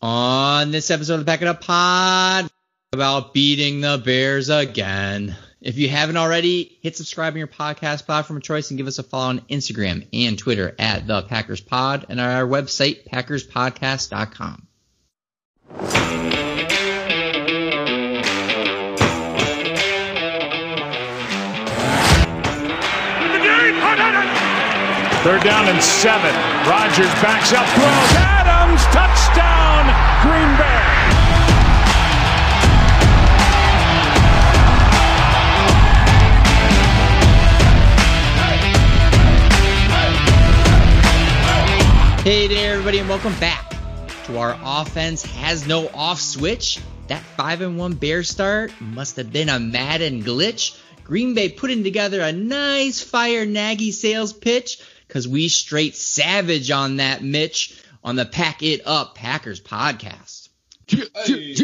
On this episode of the Pack It Up Pod, about beating the Bears again. If you haven't already, hit subscribe on your podcast platform of choice and give us a follow on Instagram and Twitter at the Packers Pod and our website, PackersPodcast.com. Third down and seven. Rodgers backs up 12. Green Bay. Hey there, everybody, and welcome back to our offense has no off switch. That five and one Bear start must have been a Madden glitch. Green Bay putting together a nice fire Nagy sales pitch because we straight savage on that Mitch on the Pack It Up Packers podcast. Hey.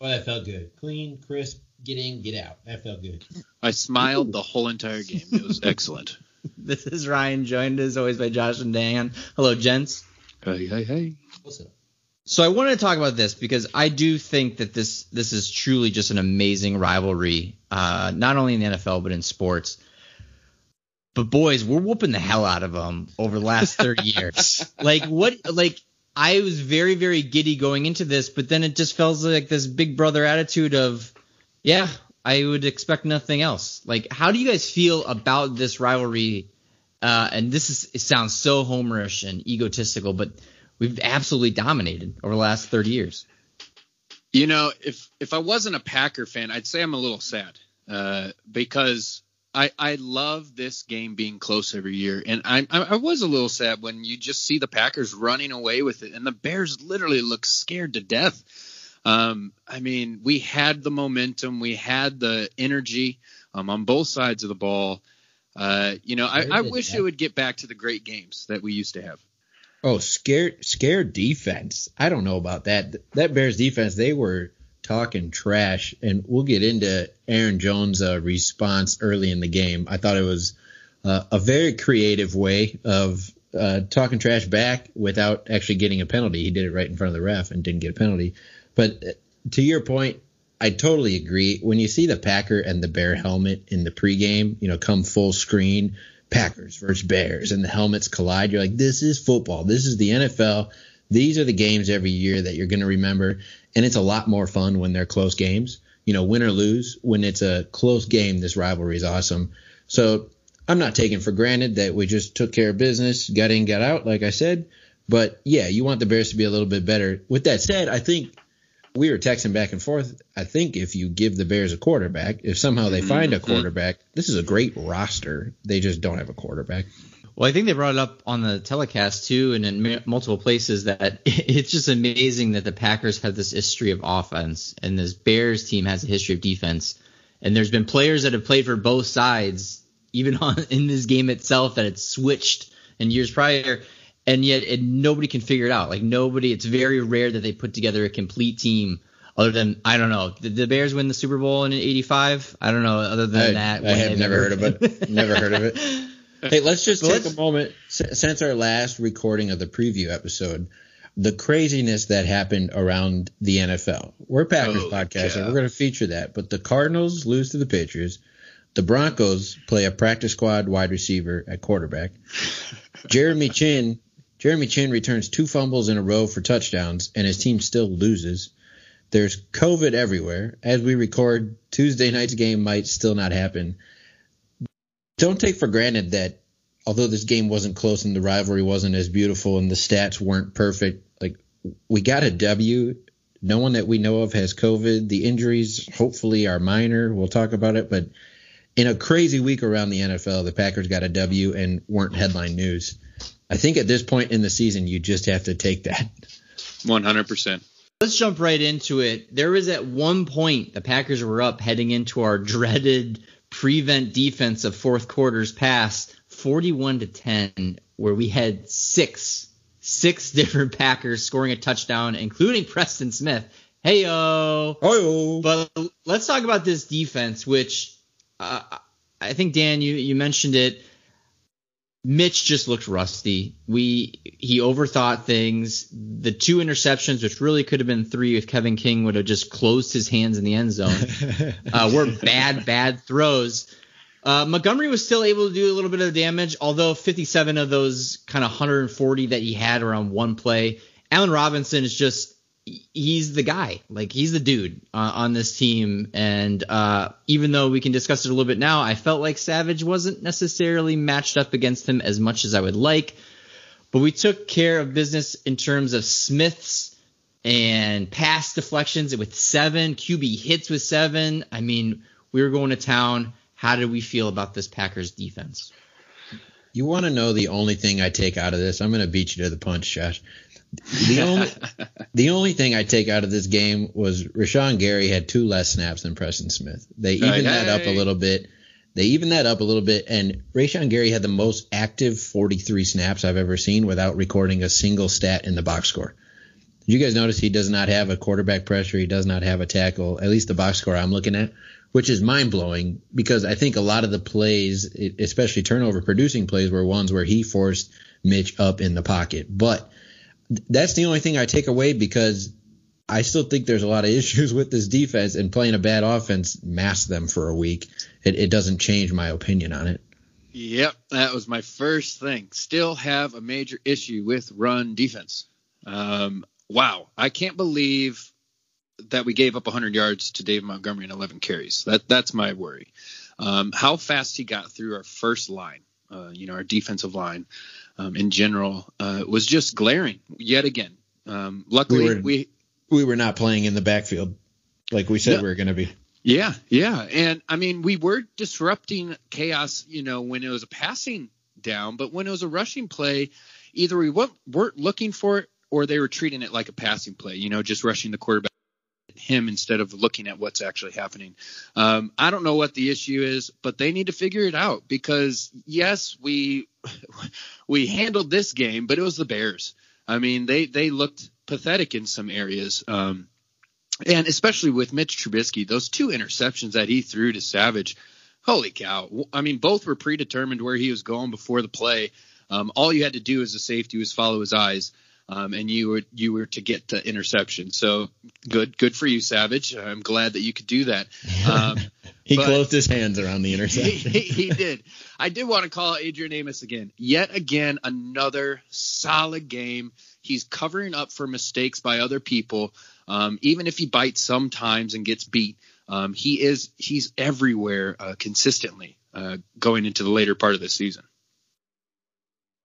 Well, that felt good. Clean, crisp, get in, get out. That felt good. I smiled the whole entire game. It was excellent. This is Ryan, joined as always by Josh and Dan. Hello, gents. Hey, hey, hey. What's up? So I wanted to talk about this because I do think that this this is truly just an amazing rivalry, uh, not only in the NFL but in sports. But boys, we're whooping the hell out of them over the last 30 years. Like what? Like I was very very giddy going into this, but then it just feels like this big brother attitude of, yeah, I would expect nothing else. Like, how do you guys feel about this rivalry? Uh, and this is it sounds so homerish and egotistical, but we've absolutely dominated over the last 30 years. You know, if if I wasn't a Packer fan, I'd say I'm a little sad uh, because I I love this game being close every year, and I I was a little sad when you just see the Packers running away with it, and the Bears literally look scared to death. Um, I mean, we had the momentum, we had the energy um, on both sides of the ball. Uh, you know, I, I wish it would get back to the great games that we used to have. Oh, scared, scared defense. I don't know about that. That Bears defense, they were talking trash, and we'll get into Aaron Jones' uh, response early in the game. I thought it was uh, a very creative way of uh, talking trash back without actually getting a penalty. He did it right in front of the ref and didn't get a penalty. But uh, to your point, I totally agree. When you see the Packer and the Bear helmet in the pregame, you know, come full screen, Packers versus Bears, and the helmets collide, you're like, this is football. This is the NFL. These are the games every year that you're going to remember. And it's a lot more fun when they're close games. You know, win or lose, when it's a close game, this rivalry is awesome. So I'm not taking for granted that we just took care of business, got in, got out, like I said. But yeah, you want the Bears to be a little bit better. With that said, I think we were texting back and forth. I think if you give the Bears a quarterback, if somehow they mm-hmm. find a mm-hmm. quarterback, this is a great roster. They just don't have a quarterback. Well, I think they brought it up on the telecast too, and in m- multiple places that it's just amazing that the Packers have this history of offense, and this Bears team has a history of defense. And there's been players that have played for both sides, even on in this game itself, that it's switched in years prior, and yet it, nobody can figure it out. Like nobody, it's very rare that they put together a complete team. Other than I don't know, did the Bears win the Super Bowl in '85? I don't know. Other than I, that, I have never heard of it. Never heard of it. Hey, let's just take let's- a moment S- since our last recording of the preview episode. The craziness that happened around the NFL. We're Packers podcast, and we're going to feature that. But the Cardinals lose to the Patriots. The Broncos play a practice squad wide receiver at quarterback. Jeremy Chinn, Jeremy Chinn returns two fumbles in a row for touchdowns, and his team still loses. There's COVID everywhere. As we record, Tuesday night's game might still not happen. Don't take for granted that although this game wasn't close and the rivalry wasn't as beautiful and the stats weren't perfect, like we got a W. No one that we know of has COVID. The injuries hopefully are minor. We'll talk about it, but in a crazy week around the NFL, the Packers got a W and weren't headline news. I think at this point in the season, you just have to take that. 100%. Let's jump right into it. There was at one point the Packers were up heading into our dreaded prevent defense of fourth quarters pass 41 to 10 where we had six six different Packers scoring a touchdown including Preston Smith. Heyo. Oh, But let's talk about this defense which uh, I think Dan you you mentioned it Mitch just looked rusty. We he overthought things. The two interceptions, which really could have been three if Kevin King would have just closed his hands in the end zone, uh, were bad, bad throws. Uh, Montgomery was still able to do a little bit of damage, although 57 of those kind of 140 that he had around one play. Allen Robinson is just he's the guy. Like he's the dude uh, on this team. And uh, even though we can discuss it a little bit now, I felt like Savage wasn't necessarily matched up against him as much as I would like. But we took care of business in terms of Smiths and pass deflections with seven, QB hits with seven. I mean, we were going to town. How did we feel about this Packers defense? You want to know the only thing I take out of this? I'm going to beat you to the punch, Josh. The only the only thing I take out of this game was Rashaan Gary had two less snaps than Preston Smith. They uh, evened that up a little bit. They evened that up a little bit, and Rashaan Gary had the most active 43 snaps I've ever seen without recording a single stat in the box score. Did you guys notice he does not have a quarterback pressure? He does not have a tackle, at least the box score I'm looking at, which is mind blowing because I think a lot of the plays, especially turnover producing plays, were ones where he forced Mitch up in the pocket. But that's the only thing I take away because I still think there's a lot of issues with this defense, and playing a bad offense masks them for a week. It, it doesn't change my opinion on it. Yep, that was my first thing. Still have a major issue with run defense. Um, wow, I can't believe that we gave up 100 yards to Dave Montgomery and 11 carries. That that's my worry. Um, how fast he got through our first line, uh, you know, our defensive line um, in general uh, was just glaring yet again. Um, luckily, we were, we we were not playing in the backfield like we said we were going to be. Yeah, yeah, and I mean we were disrupting chaos, you know, when it was a passing down, but when it was a rushing play, either we weren't looking for it or they were treating it like a passing play, you know, just rushing the quarterback him instead of looking at what's actually happening. Um, I don't know what the issue is, but they need to figure it out because yes, we we handled this game, but it was the Bears. I mean, they they looked pathetic in some areas. Um, and especially with Mitch Trubisky, those two interceptions that he threw to Savage, holy cow! I mean, both were predetermined where he was going before the play. Um, all you had to do as a safety was follow his eyes um, and you were you were to get the interception. So good, good for you, Savage. I'm glad that you could do that. Um, he closed his hands around the interception. He, he, did. I did want to call Adrian Amos again. Yet again, another solid game. He's covering up for mistakes by other people. Um, even if he bites sometimes and gets beat, um, he is he's everywhere uh, consistently uh, going into the later part of the season.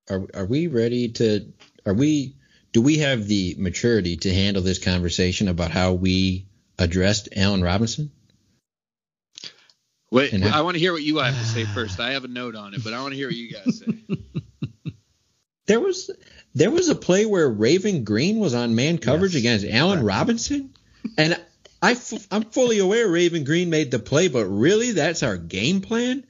Are are we ready to? Are we do we have the maturity to handle this conversation about how we addressed Allen Robinson? Wait, how, I want to hear what you have to say first. I have a note on it, but I want to hear what you guys say. there was there was a play where Raven Greene was on man coverage yes. against Allen right. Robinson, and I f- I'm fully aware Raven Greene made the play, but really that's our game plan.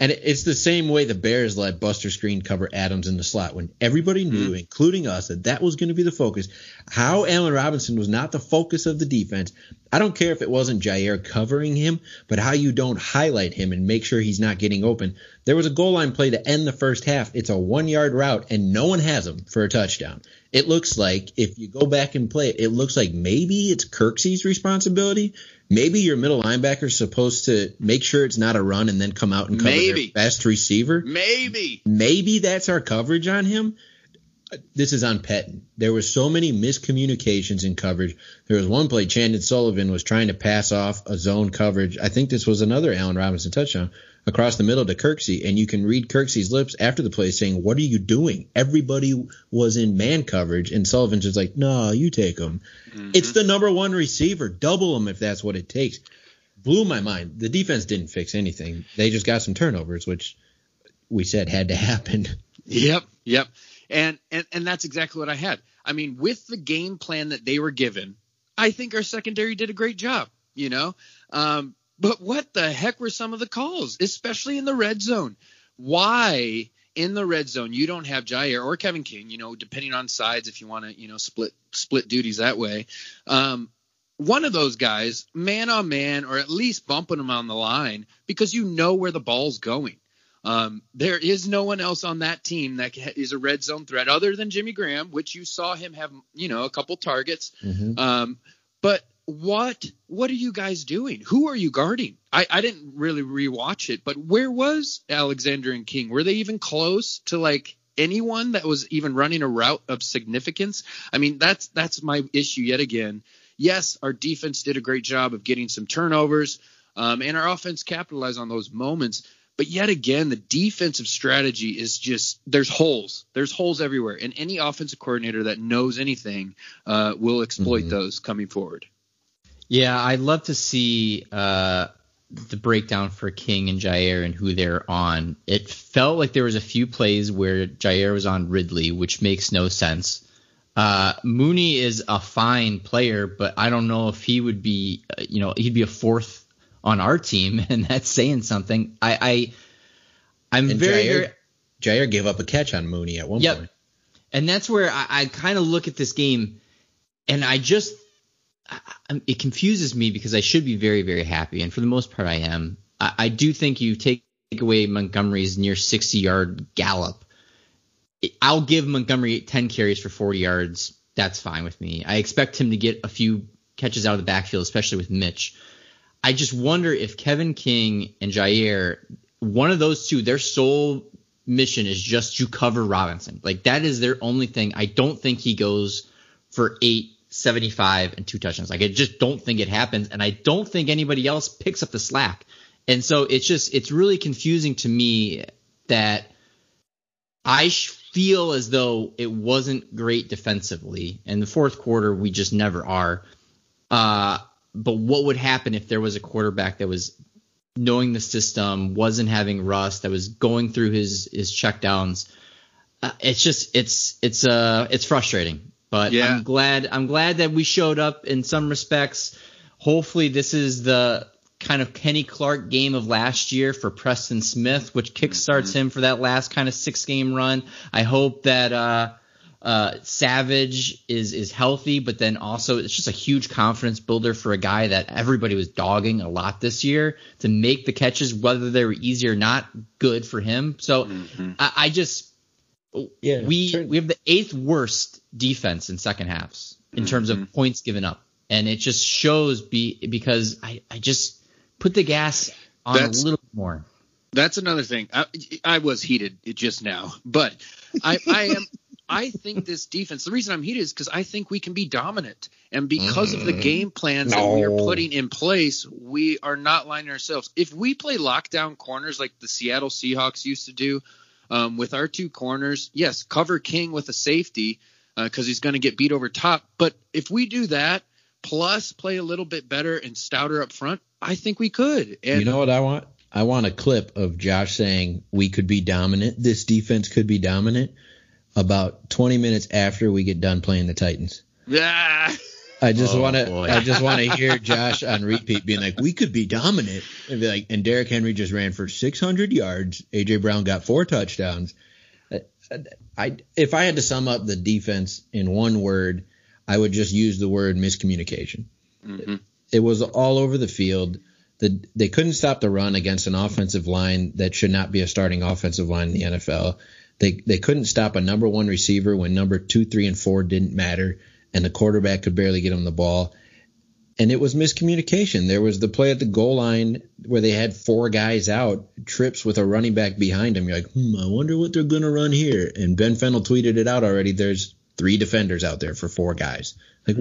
And it's the same way the Bears let Buster Skrine cover Adams in the slot when everybody knew, mm-hmm. including us, that that was going to be the focus. How Allen Robinson was not the focus of the defense. I don't care if it wasn't Jaire covering him, but how you don't highlight him and make sure he's not getting open. There was a goal line play to end the first half. It's a one yard route, and no one has him for a touchdown. It looks like if you go back and play it, it looks like maybe it's Kirksey's responsibility maybe your middle linebacker is supposed to make sure it's not a run and then come out and cover maybe. their best receiver. Maybe. Maybe that's our coverage on him. This is on Pettine. There were so many miscommunications in coverage. There was one play Chandon Sullivan was trying to pass off a zone coverage. I think this was another Allen Robinson touchdown across the middle to Kirksey, and you can read Kirksey's lips after the play saying, "What are you doing?" Everybody was in man coverage, and Sullivan's just like, "No, you take him. Mm-hmm. It's the number one receiver. Double him if that's what it takes." Blew my mind. The defense didn't fix anything. They just got some turnovers, which we said had to happen. Yep, yep, and and and that's exactly what I had. I mean, with the game plan that they were given, I think our secondary did a great job. You know, um, but what the heck were some of the calls, especially in the red zone? Why in the red zone you don't have Jaire or Kevin King? You know, depending on sides, if you want to, you know, split split duties that way. Um, one of those guys, man on man, or at least bumping them on the line because you know where the ball's going. Um, there is no one else on that team that is a red zone threat other than Jimmy Graham, which you saw him have, you know, a couple targets. Mhm. Um, but what what are you guys doing? Who are you guarding? I, I didn't really rewatch it, but where was Alexander and King? Were they even close to like anyone that was even running a route of significance? I mean, that's that's my issue yet again. Yes, our defense did a great job of getting some turnovers, um, and our offense capitalized on those moments. But yet again, the defensive strategy is just there's holes. There's holes everywhere, and any offensive coordinator that knows anything uh, will exploit Mhm. those coming forward. Yeah, I'd love to see uh, the breakdown for King and Jaire and who they're on. It felt like there was a few plays where Jaire was on Ridley, which makes no sense. Uh, Mooney is a fine player, but I don't know if he would be, uh, you know, he'd be a fourth on our team, and that's saying something. I, I I'm And very, Jaire, very Jaire gave up a catch on Mooney at one Yep. point. and that's where I, I kind of look at this game, and I just I, I- it confuses me because I should be very very happy, and for the most part I am. I, I do think you take away Montgomery's near 60 yard gallop. I'll give Montgomery 10 carries for 40 yards. That's fine with me. I expect him to get a few catches out of the backfield, especially with Mitch. I just wonder if Kevin King and Jaire, one of those two, their sole mission is just to cover Robinson. Like that is their only thing. I don't think he goes for eight, 75 and two touchdowns. Like I just don't think it happens. And I don't think anybody else picks up the slack. And so it's just, it's really confusing to me that I feel as though it wasn't great defensively. In the fourth quarter, we just never are. Uh, but what would happen if there was a quarterback that was knowing the system, wasn't having rust, that was going through his his checkdowns? Uh, it's just it's it's uh it's frustrating. But Yeah. I'm glad I'm glad that we showed up in some respects. Hopefully, this is the kind of Kenny Clark game of last year for Preston Smith, which kickstarts him for that last kind of six game run. I hope that uh, uh, Savage is is healthy, but then also it's just a huge confidence builder for a guy that everybody was dogging a lot this year to make the catches, whether they were easy or not. Good for him. So I, I just Yeah, we turn- we have the eighth worst defense in second halves in terms of points given up, and it just shows be because I I just put the gas on That's- a little bit more. That's another thing. I, I was heated just now, but I, I am. I think this defense. The reason I'm heated is because I think we can be dominant, and because of the game plans that we are putting in place, we are not lining ourselves. If we play lockdown corners like the Seattle Seahawks used to do, um, with our two corners, yes, cover King with a safety because he's going to get beat over top. But if we do that, plus play a little bit better and stouter up front, I think we could. And you know what I want? I want a clip of Josh saying we could be dominant. This defense could be dominant. About 20 minutes after we get done playing the Titans. Ah. I just Oh, want to. I just want to hear Josh on repeat being like, "We could be dominant," and be like, and Derrick Henry just ran for 600 yards. AJ Brown got four touchdowns. I if I had to sum up the defense in one word, I would just use the word miscommunication. Mhm. It was all over the field. The, they couldn't stop the run against an offensive line that should not be a starting offensive line in the NFL. They they couldn't stop a number one receiver when number two, three, and four didn't matter, and the quarterback could barely get him the ball. And it was miscommunication. There was the play at the goal line where they had four guys out, trips with a running back behind him. You're like, hmm, I wonder what they're gonna run here. And Ben Fennell tweeted it out already. There's three defenders out there for four guys. Like,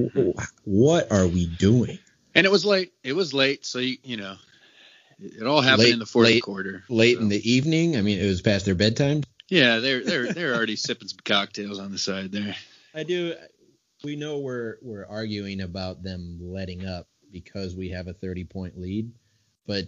what are we doing? And it was late. It was late, so you, you know, it all happened Late- in the fourth late- quarter. Late So, in the evening. I mean, it was past their bedtime. Yeah, they're they're they're already sipping some cocktails on the side there. I do. We know we're we're arguing about them letting up because we have a 30 point lead, but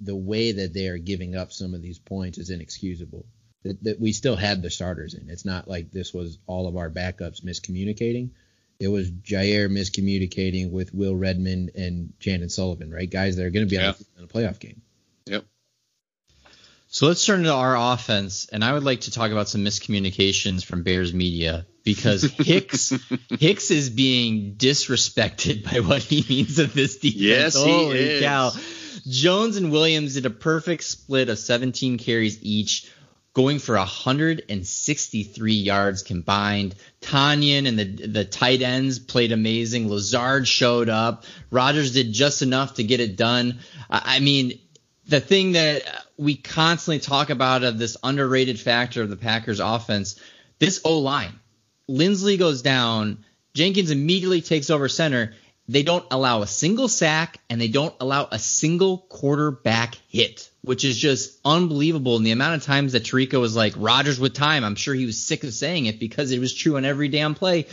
the way that they are giving up some of these points is inexcusable. That, that we still had the starters in. It's not like this was all of our backups miscommunicating. It was Jaire miscommunicating with Will Redmond and Chandon Sullivan, right? Guys that are going to be Yeah. in a playoff game. Yep. So let's turn to our offense, and I would like to talk about some miscommunications from Bears media because Hicks Hicks is being disrespected by what he means of this defense. Yes, he is. cow! Jones and Williams did a perfect split of 17 carries each, going for 163 yards combined. Tonyan and the the tight ends played amazing. Lazard showed up. Rodgers did just enough to get it done. I mean, the thing that we constantly talk about of this underrated factor of the Packers offense, this O line. Linsley goes down. Jenkins immediately takes over center. They don't allow a single sack and they don't allow a single quarterback hit, which is just unbelievable. And the amount of times that Tirico was like Rodgers with time, I'm sure he was sick of saying it because it was true on every damn play.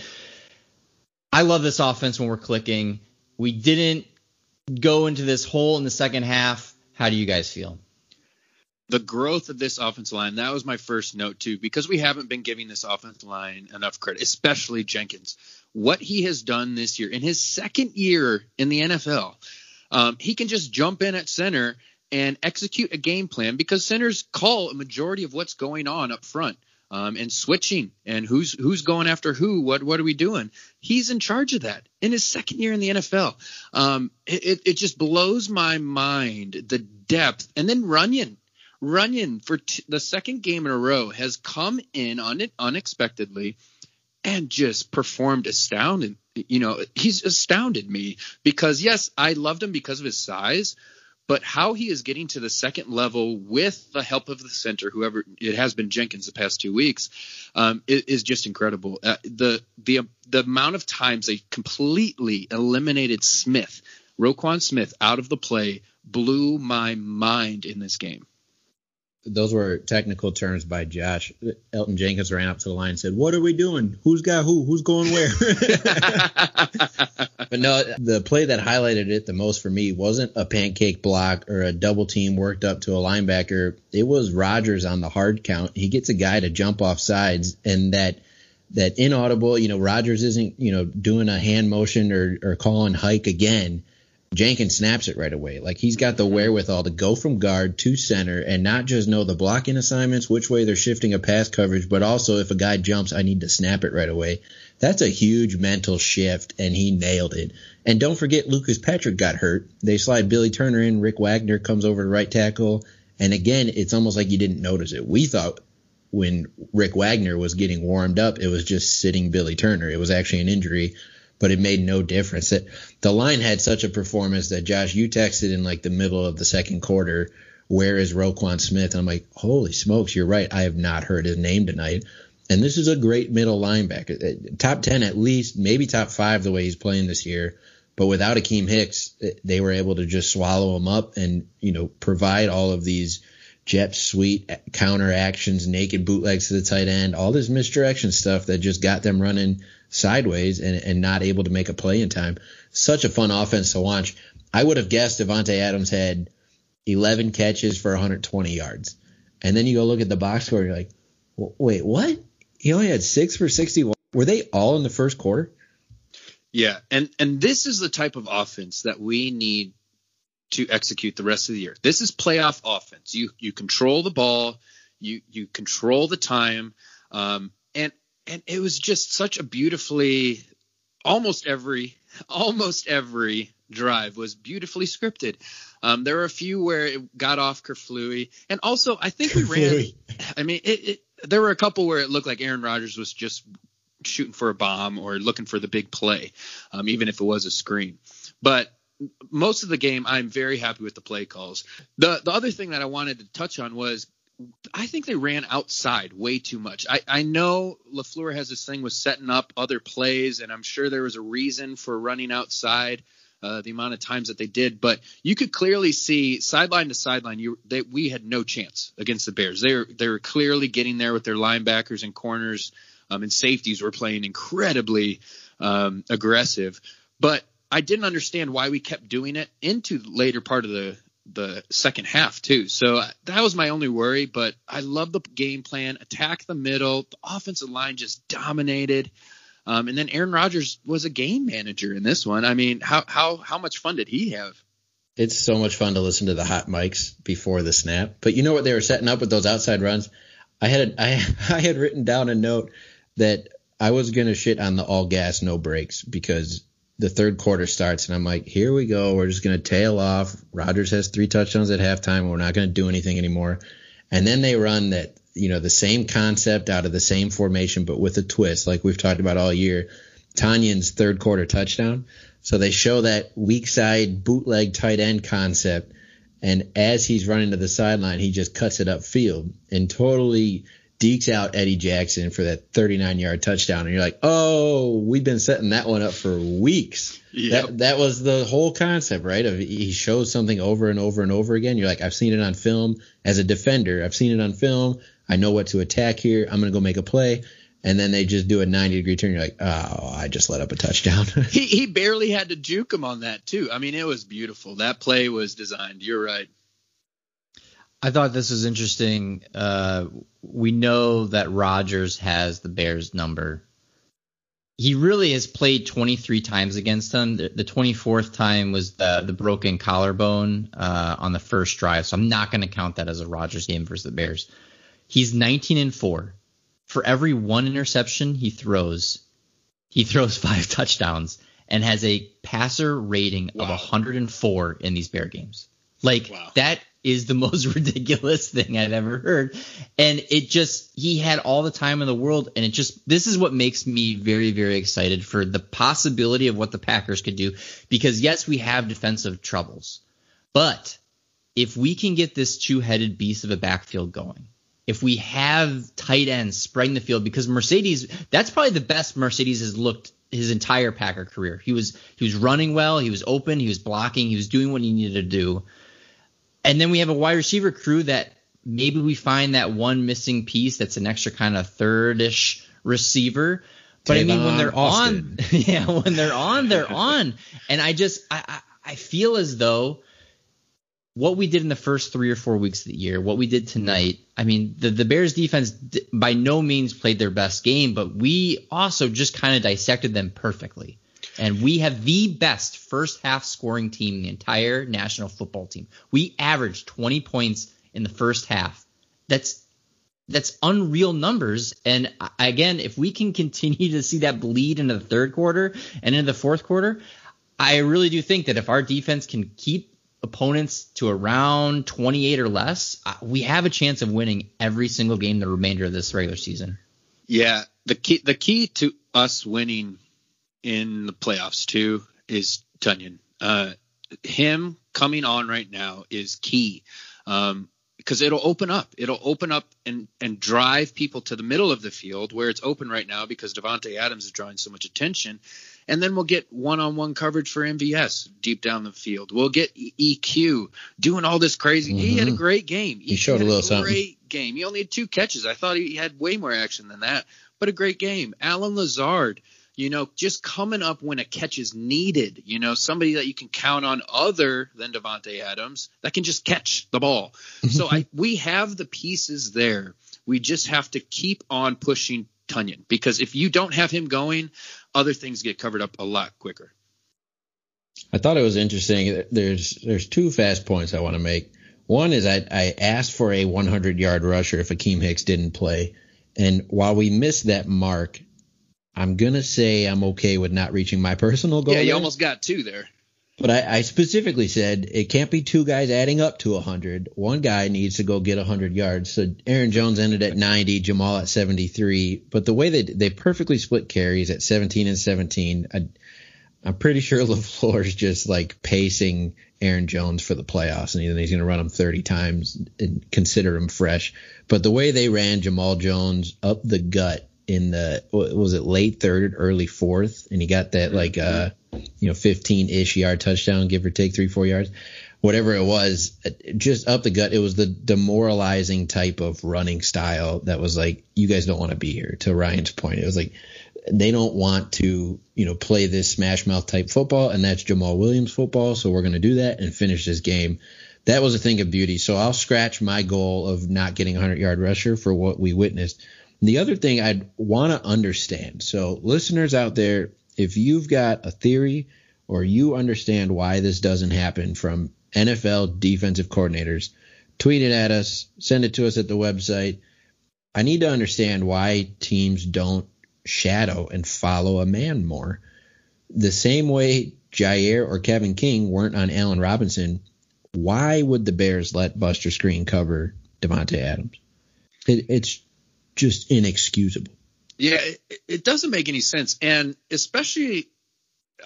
I love this offense when we're clicking. We didn't go into this hole in the second half. How do you guys feel? The growth of this offensive line, that was my first note too, because we haven't been giving this offensive line enough credit, especially Jenkins. What he has done this year in his second year in the NFL, um, he can just jump in at center and execute a game plan because centers call a majority of what's going on up front. Um, and switching and who's who's going after who what what are we doing he's in charge of that in his second year in the nfl um, it, it just blows my mind the depth and then runyan Runyan for t- the second game in a row has come in on it unexpectedly and just performed astounding. You know, he's astounded me because yes, I loved him because of his size, but how he is getting to the second level with the help of the center, whoever it has been Jenkins the past two weeks, um, is, is, just incredible. Uh, the the the amount of times they completely eliminated Smith, Roquan Smith, out of the play blew my mind in this game those were technical terms by Josh. Elgton Jenkins ran up to the line and said, "What are we doing? Who's got who? Who's going where?" but no, the play that highlighted it the most for me wasn't a pancake block or a double team worked up to a linebacker. It was Rodgers on the hard count. He gets a guy to jump off sides, and that that inaudible, you know, Rodgers isn't, you know, doing a hand motion or or calling hike again Jenkins snaps it right away. Like he's got the wherewithal to go from guard to center and not just know the blocking assignments, which way they're shifting a pass coverage, but also if a guy jumps, I need to snap it right away. That's a huge mental shift, and he nailed it. And don't forget, Lucas Patrick got hurt. They slide Billy Turner in. Rick Wagner comes over to right tackle. And again, it's almost like you didn't notice it. We thought when Rick Wagner was getting warmed up, it was just sitting Billy Turner. It was actually an injury but it made no difference. It, the line had such a performance that Josh, you texted in like the middle of the second quarter, where is Roquan Smith? And I'm like, holy smokes, you're right. I have not heard his name tonight. And this is a great middle linebacker, uh, top 10 at least, maybe top five the way he's playing this year. But without Akiem Hicks, uh, they were able to just swallow him up and, you know, provide all of these jet sweep counter actions, naked bootlegs to the tight end, all this misdirection stuff that just got them running sideways and, and not able to make a play in time. Such a fun offense to watch. I would have guessed Davante Adams had 11 catches for 120 yards. And then you go look at the box score, and you're like, wait, what? He only had six for 61. Were they all in the first quarter? Yeah, and and this is the type of offense that we need to execute the rest of the year. This is playoff offense. You you control the ball, you you control the time, um, and it was just such a beautifully almost every almost every drive was beautifully scripted. Um, there were a few where it got off Kerflooey, and also I think we ran. I mean, it, it, there were a couple where it looked like Aaron Rodgers was just shooting for a bomb or looking for the big play, um, even if it was a screen. But most of the game, I'm very happy with the play calls. The the other thing that I wanted to touch on was I think they ran outside way too much. I, I know LaFleur has this thing with setting up other plays, and I'm sure there was a reason for running outside. Uh, the amount of times that they did, but you could clearly see sideline to sideline, you they, we had no chance against the Bears. They were they were clearly getting there with their linebackers and corners, um, and safeties were playing incredibly um, aggressive. But I didn't understand why we kept doing it into the later part of the the second half too. So uh, that was my only worry. But I love the game plan. Attack the middle. The offensive line just dominated. Um, and then Aaron Rodgers was a game manager in this one. I mean, how how how much fun did he have? It's so much fun to listen to the hot mics before the snap. But you know what they were setting up with those outside runs? I had a, I I had written down a note that I was gonna shit on the all gas no brakes because the third quarter starts, and I'm like, here we go. We're just gonna tail off. Rodgers has three touchdowns at halftime. We're not gonna do anything anymore. And then they run that you know the same concept out of the same formation, but with a twist, like we've talked about all year. Tonyan's third quarter touchdown. So they show that weak side bootleg tight end concept. And as he's running to the sideline, he just cuts it upfield and totally dekes out Eddie Jackson for that 39 yard touchdown. And you're like, oh, we've been setting that one up for weeks. Yep. That, that was the whole concept, right? Of he shows something over and over and over again. You're like, I've seen it on film as a defender. I've seen it on film. I know what to attack here. I'm going to go make a play and then they just do a 90 degree turn. You're like, oh, I just let up a touchdown. he he barely had to juke him on that too. I mean, it was beautiful. That play was designed. You're right. I thought this was interesting. Uh, we know that Rodgers has the Bears number. He really has played 23 times against them. The, the 24th time was the the broken collarbone uh, on the first drive, so I'm not going to count that as a Rodgers game versus the Bears. He's 19 and four. For every one interception he throws, he throws five touchdowns and has a passer rating Wow. of 104 in these Bear games. Like Wow. that is the most ridiculous thing I've ever heard. And it just he had all the time in the world and it just this is what makes me very very excited for the possibility of what the Packers could do because yes, we have defensive troubles. But if we can get this two-headed beast of a backfield going, if we have tight ends spreading the field because Marcedes that's probably the best Marcedes has looked his entire Packer career. He was he was running well, he was open, he was blocking, he was doing what he needed to do. And then we have a wide receiver crew that maybe we find that one missing piece that's an extra kind of thirdish receiver. But I mean when they're on yeah, when they're on, they're on. And I just I, I I feel as though what we did in the first three or four weeks of the year, what we did tonight. I mean, the the Bears defense by no means played their best game, but we also just kind of dissected them perfectly. And we have the best first half scoring team in the entire National Football Team. We averaged 20 points in the first half. That's that's unreal numbers. And again, if we can continue to see that bleed into the third quarter and into the fourth quarter, I really do think that if our defense can keep opponents to around 28 or less, uh, we have a chance of winning every single game the remainder of this regular season. Yeah, the key the key to us winning in the playoffs too is Tonyan. Uh, him coming on right now is key um, because it'll open up. It'll open up and and drive people to the middle of the field where it's open right now because Davante Adams is drawing so much attention. And then we'll get one-on-one coverage for MVS deep down the field. We'll get EQ doing all this crazy. He had a great game. He showed a little something. great game. He only had two catches. I thought he had way more action than that, but a great game. Allen Lazard, you know, just coming up when a catch is needed. You know, somebody that you can count on other than Davante Adams that can just catch the ball. Mm-hmm. so I we have the pieces there. We just have to keep on pushing Tonyan because if you don't have him going, other things get covered up a lot quicker. I thought it was interesting. There's there's two fast points I want to make. One is I, I asked for a 100 yard rusher if Akiem Hicks didn't play, and while we missed that mark, I'm gonna say I'm okay with not reaching my personal goal. yeah, you there. almost got two there. But I, I specifically said it can't be two guys adding up to 100. One guy needs to go get 100 yards. So Aaron Jones ended at 90, Jamaal at 73. But the way they they perfectly split carries at 17 and 17, I, I'm pretty sure LaFleur's just like pacing Aaron Jones for the playoffs, and then he's going to run him 30 times and consider him fresh. But the way they ran Jamaal Jones up the gut in the was it late third, early fourth, and he got that like uh you know 15 ish yard touchdown, give or take three four yards, whatever it was, just up the gut. It was the demoralizing type of running style that was like you guys don't want to be here. To Ryan's point, it was like they don't want to, you know, play this smash mouth type football, and that's Jamaal Williams football. So we're going to do that and finish this game. That was a thing of beauty. So I'll scratch my goal of not getting a 100 yard rusher for what we witnessed. The other thing I'd want to understand. So listeners out there, if you've got a theory or you understand why this doesn't happen from NFL defensive coordinators, tweet it at us, send it to us at the website. I need to understand why teams don't shadow and follow a man more. the same way Jaire or Kevin King weren't on Allen Robinson, why would the Bears let Buster Skrine cover Davante Adams? It, it's just inexcusable. Yeah, it, it doesn't make any sense, and especially,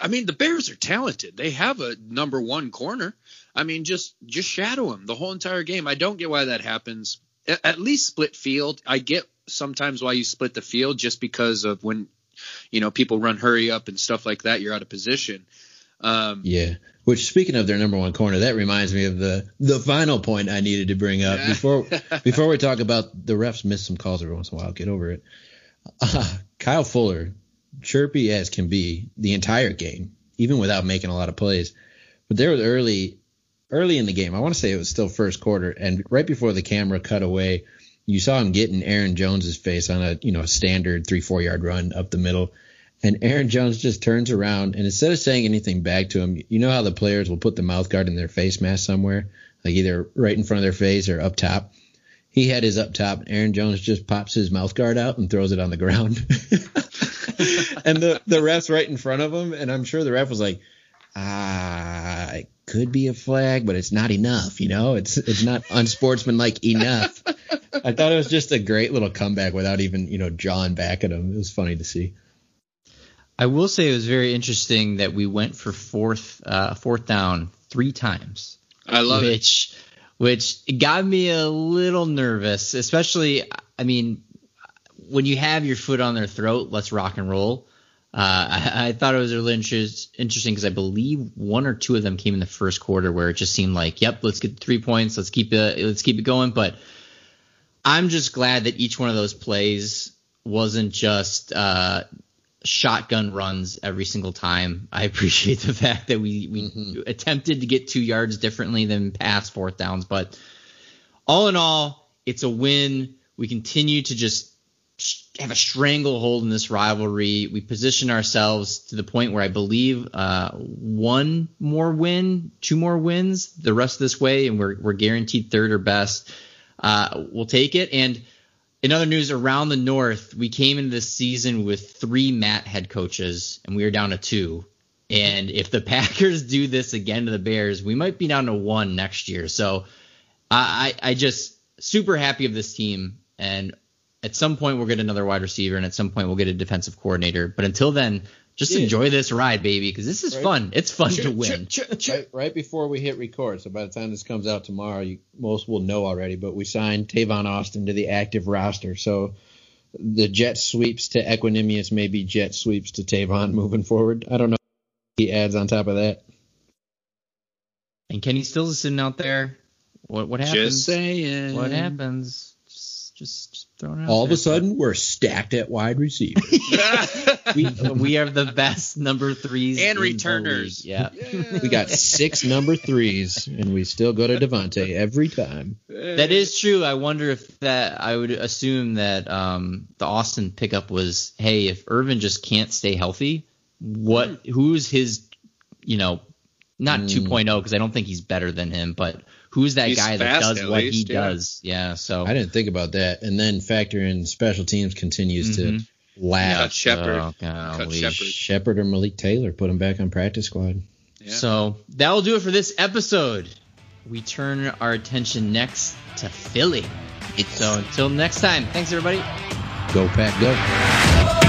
I mean, the Bears are talented. They have a number one corner. I mean, just just shadow him the whole entire game. I don't get why that happens. At, at least split field. I get sometimes why you split the field just because of when you know people run hurry up and stuff like that. You're out of position. Um, yeah. Which, speaking of their number one corner, that reminds me of the the final point I needed to bring up yeah. before before we talk about the refs miss some calls every once in a while. Get over it. Uh, Kyle Fuller, chirpy as can be the entire game, even without making a lot of plays. But there was early early in the game. I want to say it was still first quarter, and right before the camera cut away, you saw him getting Aaron Jones's face on a you know a standard three four yard run up the middle, and Aaron Jones just turns around and instead of saying anything back to him, you know how the players will put the mouth guard in their face mask somewhere, like either right in front of their face or up top. He had his up top. And Aaron Jones just pops his mouth guard out and throws it on the ground. and the the ref's right in front of him, and I'm sure the ref was like, ah, it could be a flag, but it's not enough. You know, it's it's not unsportsmanlike enough. I thought it was just a great little comeback without even you know jawing back at him. It was funny to see. I will say it was very interesting that we went for fourth uh, fourth down three times. I love which, it. Which got me a little nervous, especially. I mean, when you have your foot on their throat, let's rock and roll. Uh, I, I, thought it was really interesting because I believe one or two of them came in the first quarter where it just seemed like, yep, let's get three points, let's keep it, let's keep it going. But I'm just glad that each one of those plays wasn't just uh, shotgun runs every single time. I appreciate the fact that we we attempted to get two yards differently than past fourth downs, but all in all, it's a win. We continue to just have a stranglehold in this rivalry. We position ourselves to the point where I believe uh, one more win, two more wins the rest of this way, and we're we're guaranteed third or best. Uh, we'll take it and in other news around the north, we came into this season with three Matt head coaches, and we are down to two. And if the Packers do this again to the Bears, we might be down to one next year. So I, I just super happy of this team. And at some point we'll get another wide receiver, and at some point we'll get a defensive coordinator. But until then, just yeah. enjoy this ride, baby, because this is right. fun. It's fun ch- to win. Ch- ch- right, right, before we hit record, so by the time this comes out tomorrow, you, most will know already. But we signed Tavon Austin to the active roster, so the jet sweeps to Equanimeous may be jet sweeps to Tavon moving forward. I don't know. He adds on top of that. And Kenny Stills sitting out there. What what happens? Just saying. What happens? Just just throwing out. All of a sudden, we're stacked at wide receiver. we we are the best number threes and returners. Yeah. yeah. we got six number threes, and we still go to Davante every time. That is true. I wonder if that. I would assume that um, the Austin pickup was, hey, if Ervin just can't stay healthy, what? Mm. Who's his? You know, not mm. 2.0 because I don't think he's better than him, but who's that He's guy that does what least, he yeah. does? Yeah. So I didn't think about that. And then factor in special teams continues mm-hmm. to laugh. Cut Shepherd. Oh, Cut Shepherd. Shepherd or Malik Taylor. Put him back on practice squad. Yeah. So that will do it for this episode. We turn our attention next to Philly. So until next time, thanks everybody. Go Pack, go.